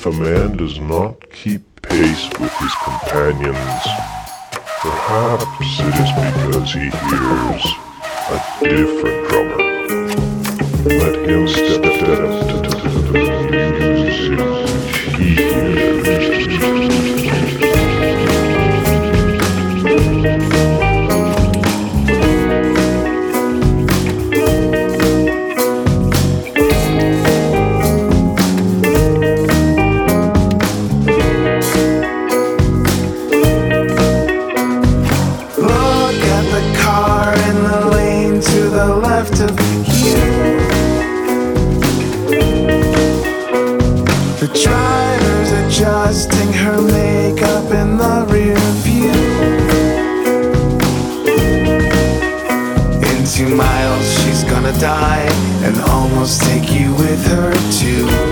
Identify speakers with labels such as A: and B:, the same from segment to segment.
A: If a man does not keep pace with his companions, perhaps it is because he hears a different drummer. Let him step, step to the
B: with her too.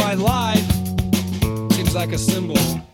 B: My
C: life seems like a symbol.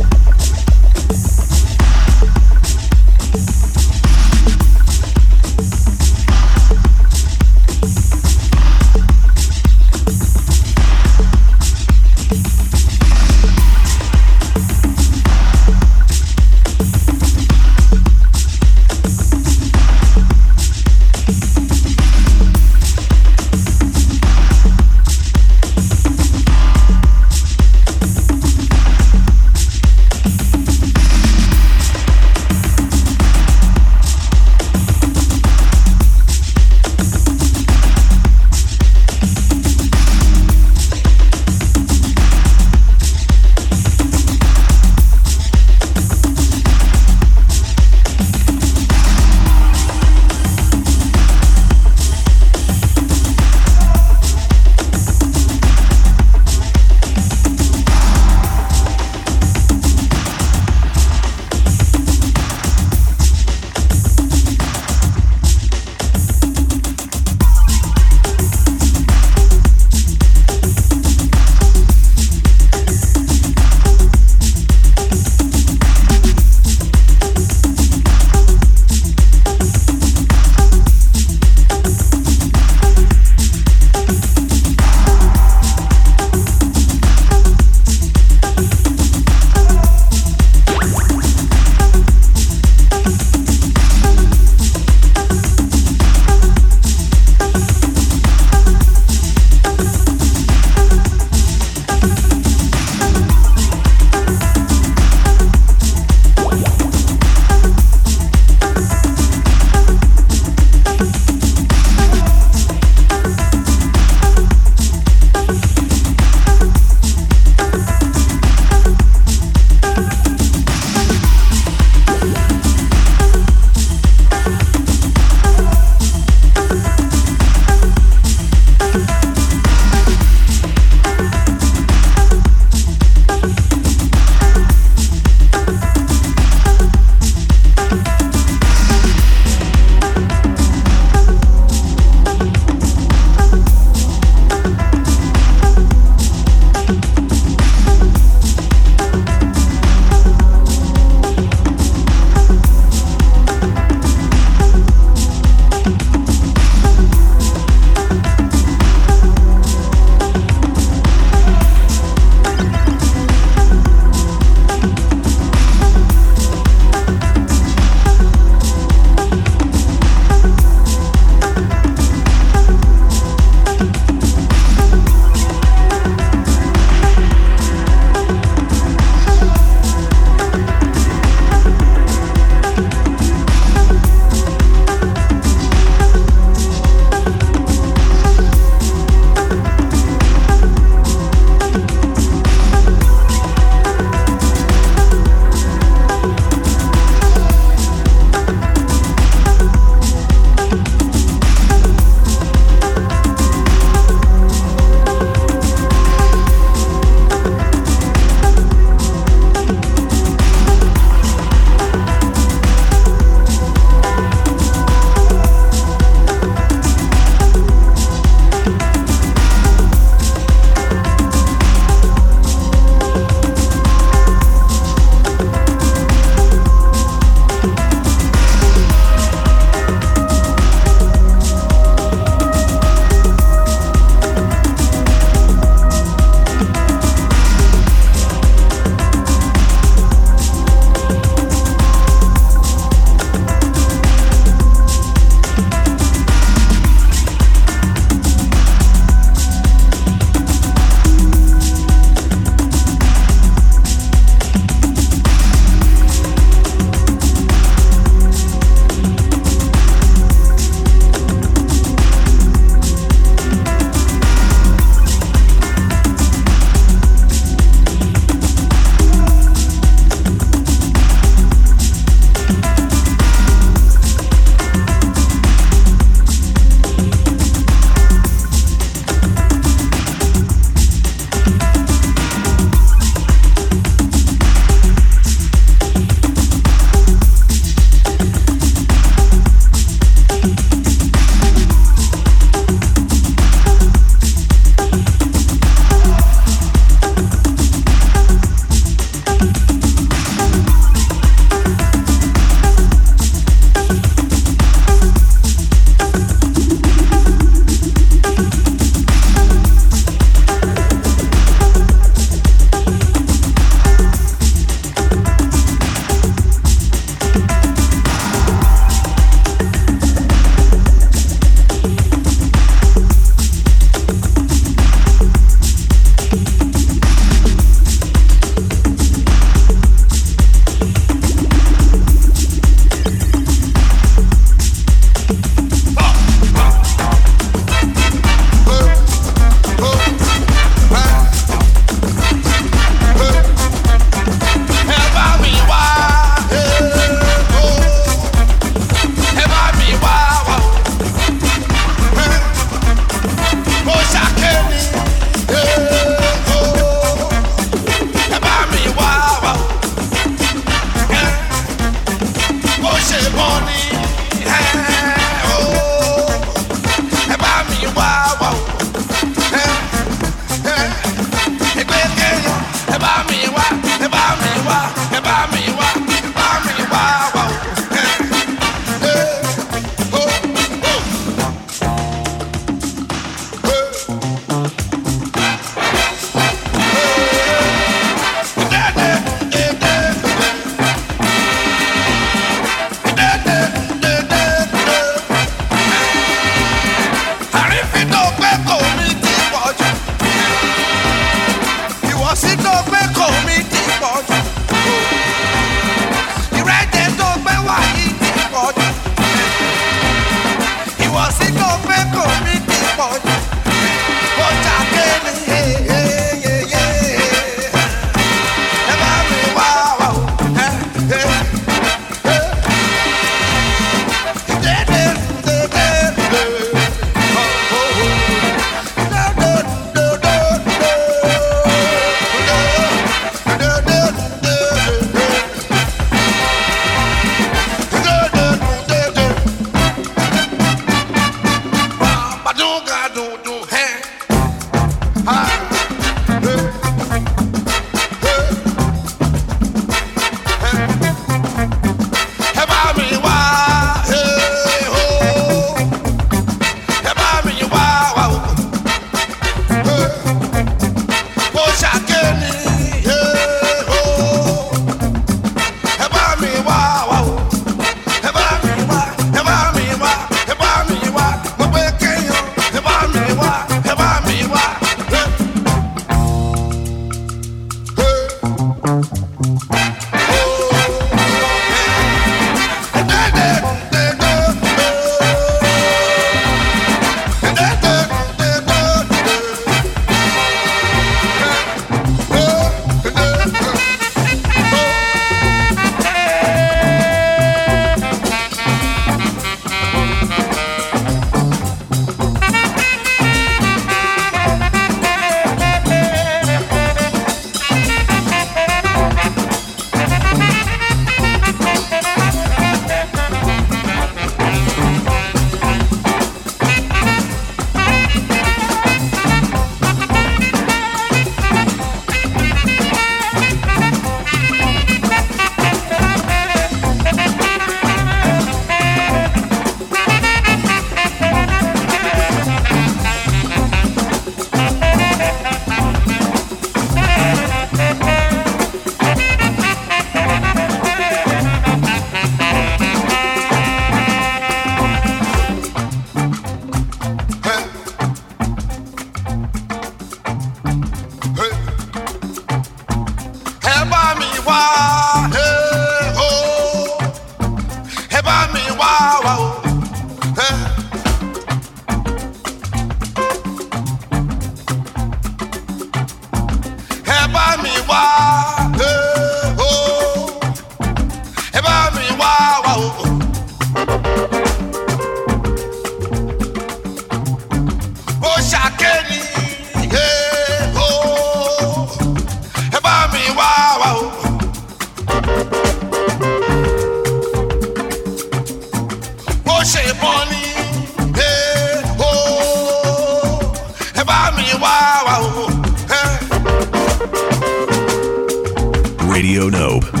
D: Radio Nope.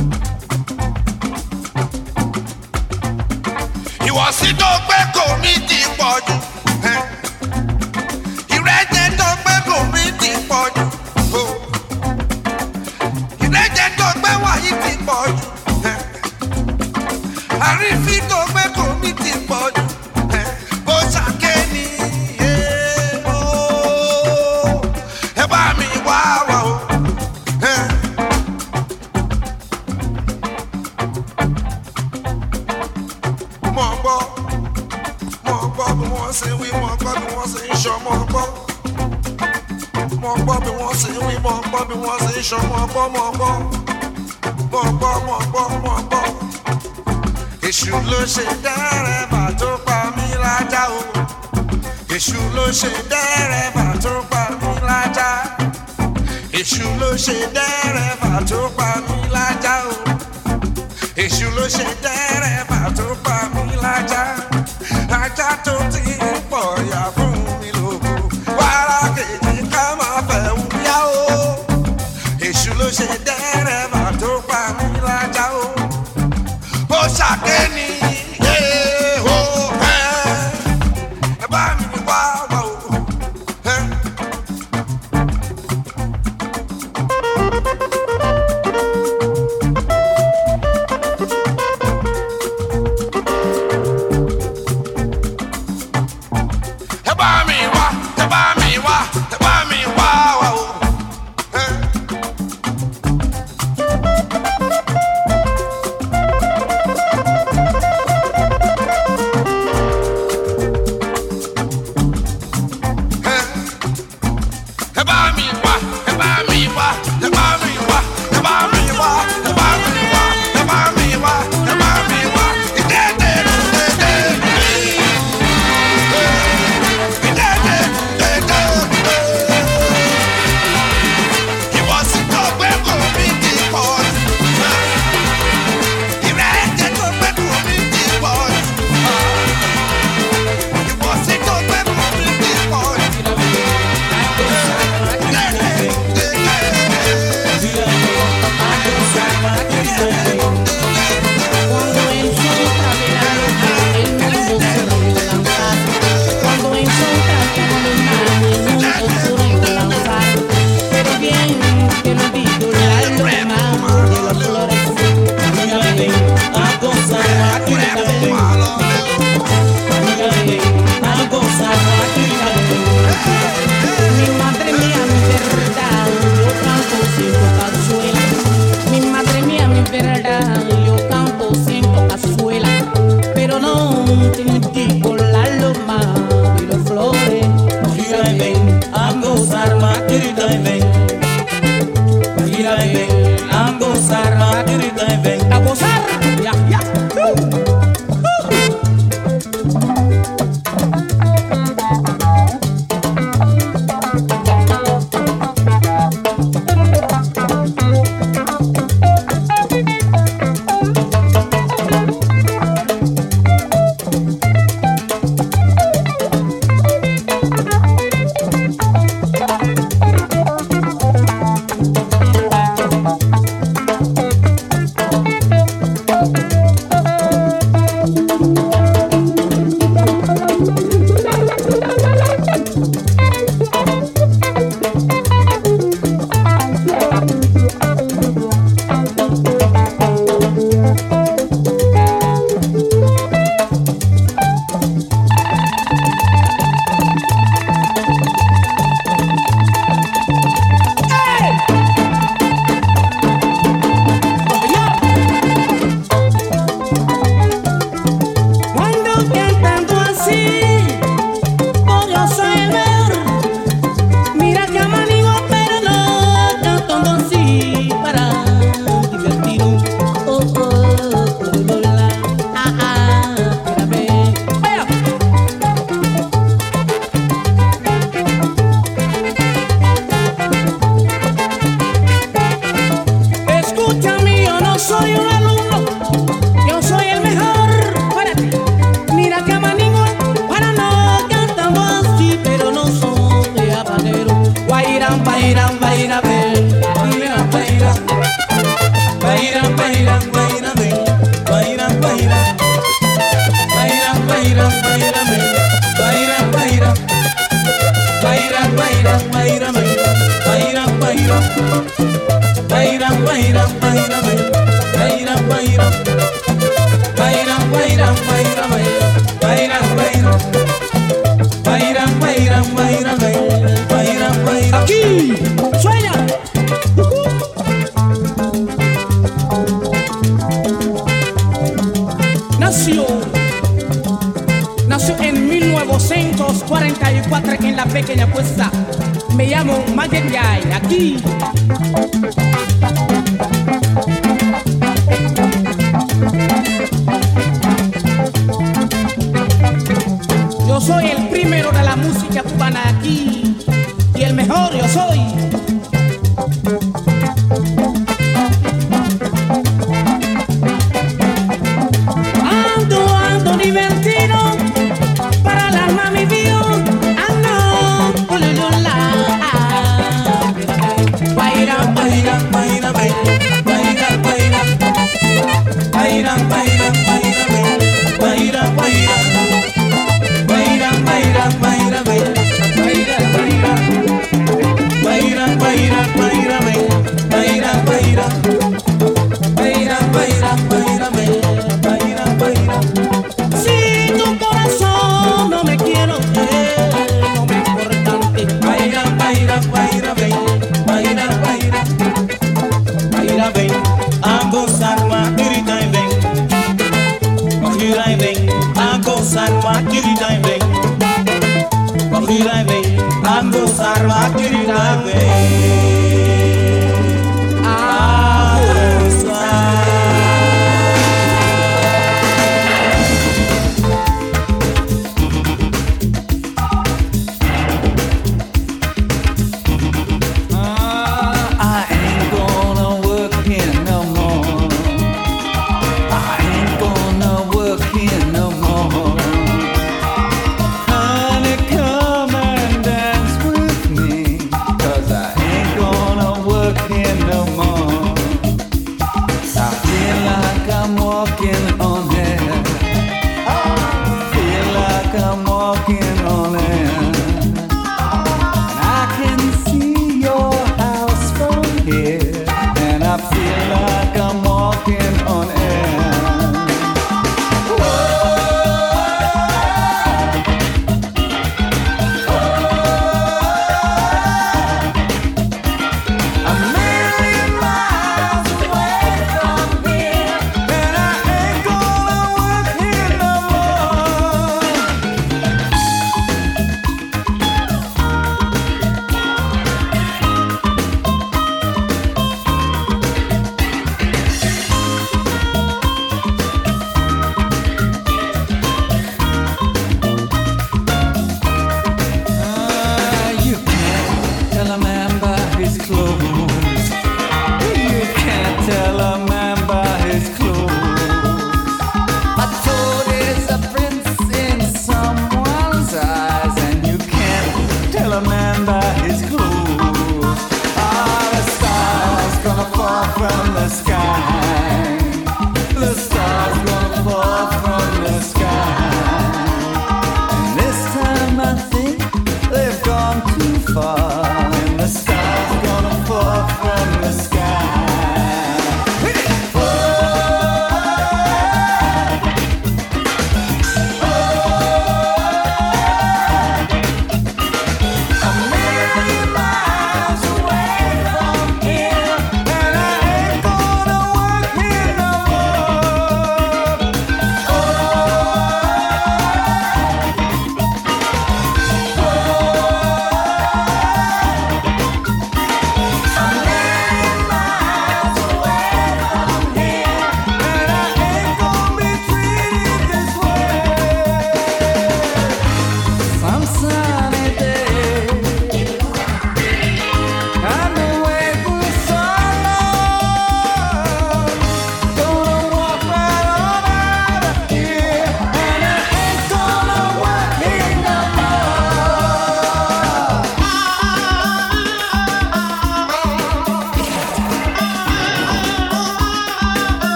D: nació. Nació en 1944 en la pequeña cuesta. Me llamo Magen aquí.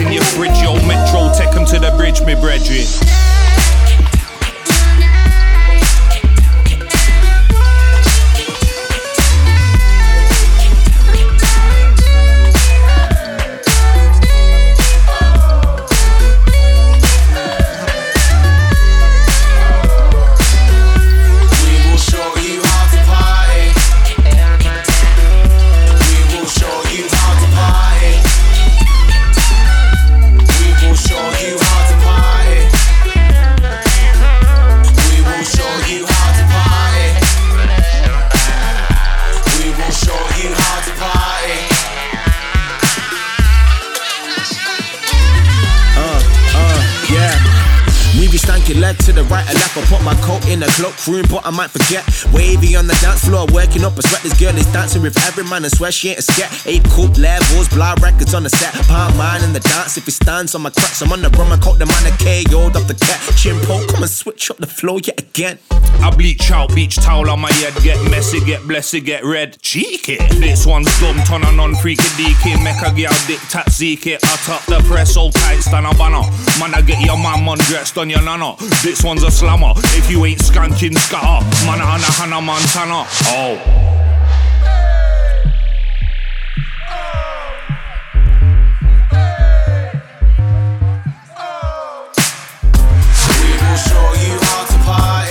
D: In your fridge, yo. Metro, take 'em to the bridge, me brethren.
E: But I might forget. Wavy on the dance floor, working up a sweat. This girl is dancing with every man and swear she ain't a scat. Eight cool levels, blood records on the set. Palm mine in the dance. If it stands on my cracks, I'm on the rum. I coat the man a KO'd up the cat. Chimpo, come and switch up the flow yet again.
D: I bleach out, beach towel on my head, get messy, get blessed, get red. Cheeky. This one's dumb, ton on non freaky deaky. Make a girl dick tat zeke. I top the press, so tight, stand a banner. Man, I get your man, man dressed on your nana. This one's a slammer. If you ain't skanking, Man, I Hannah, Hannah Montana. Oh.
B: Show you how to party.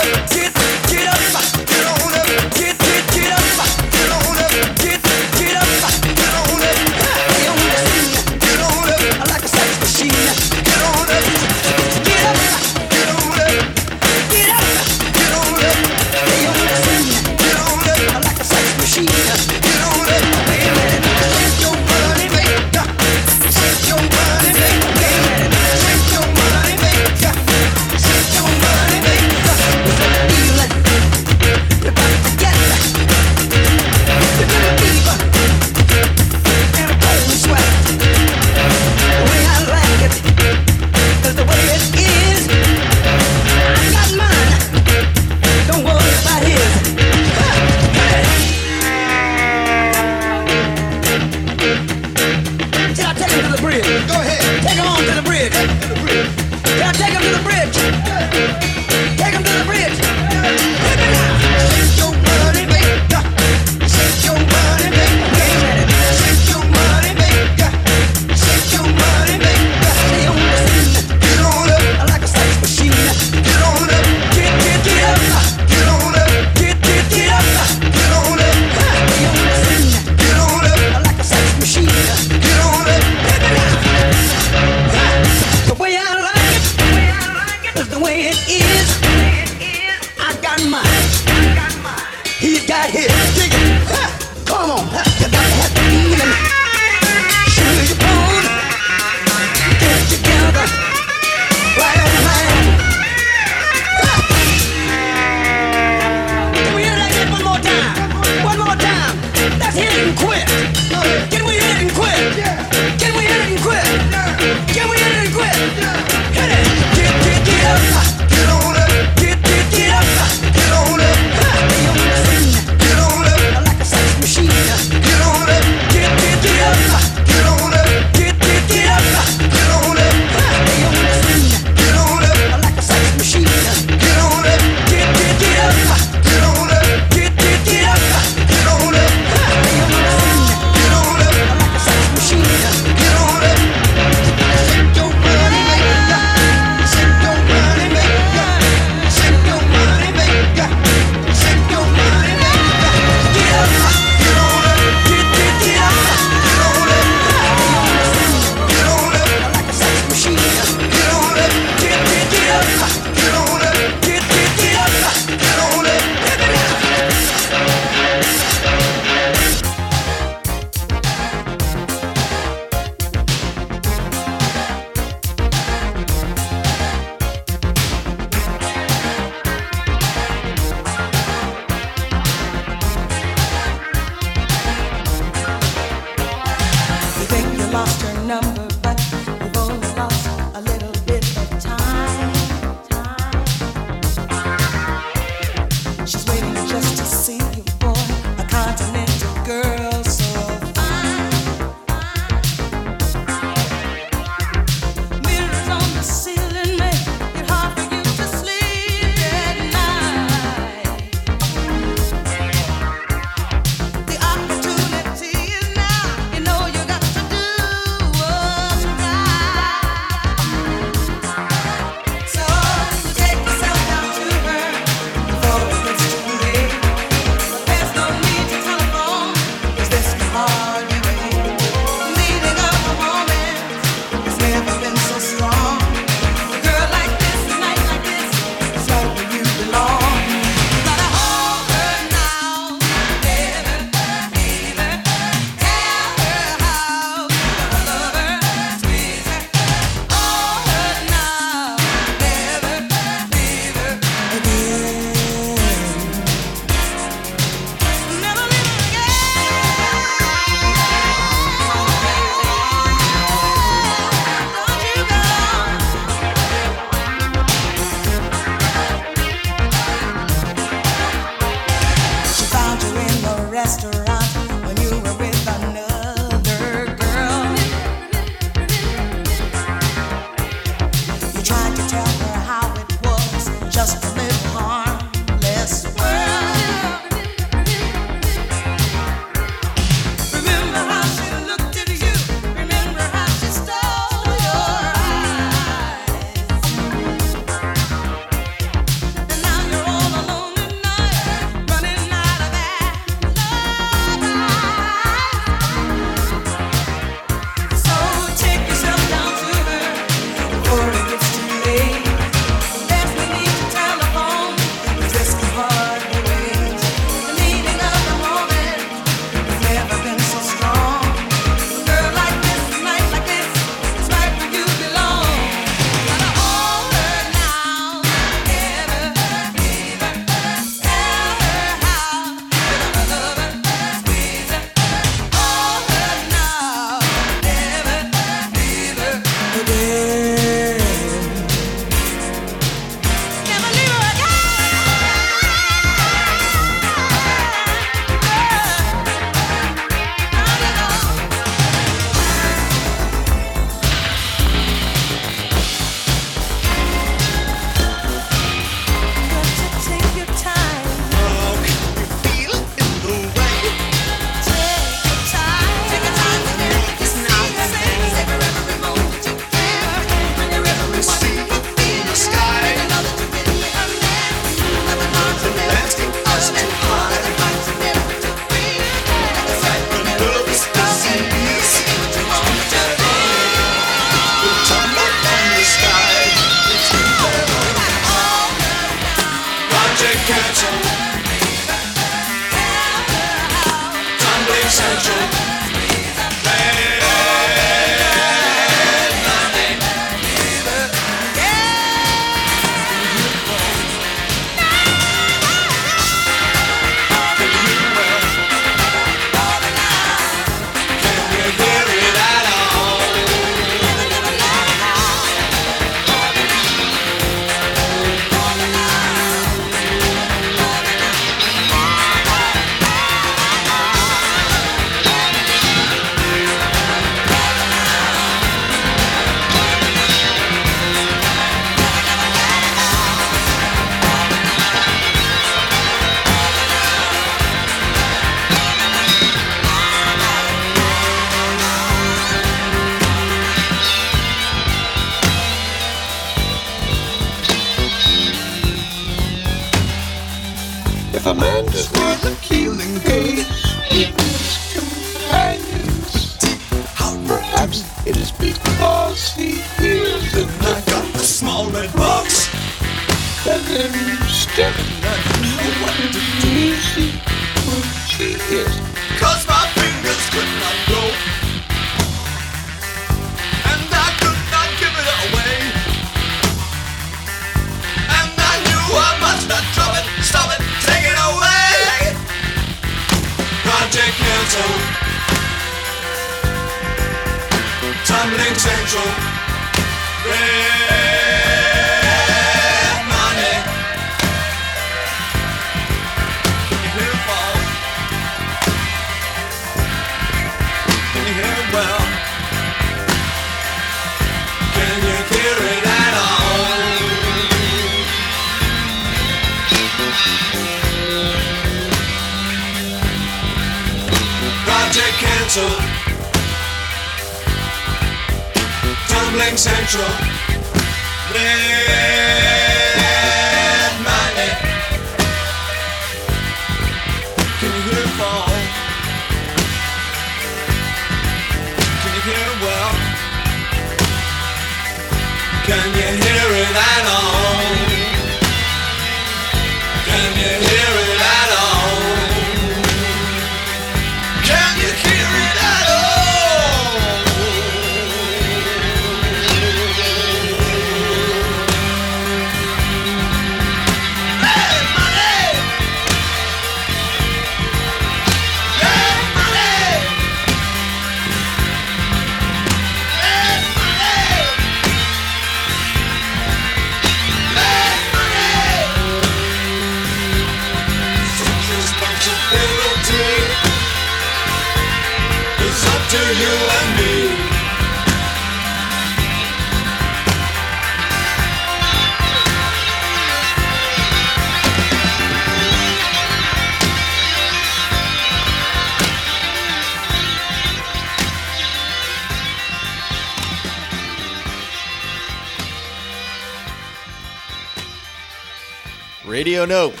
F: RadioNope.com.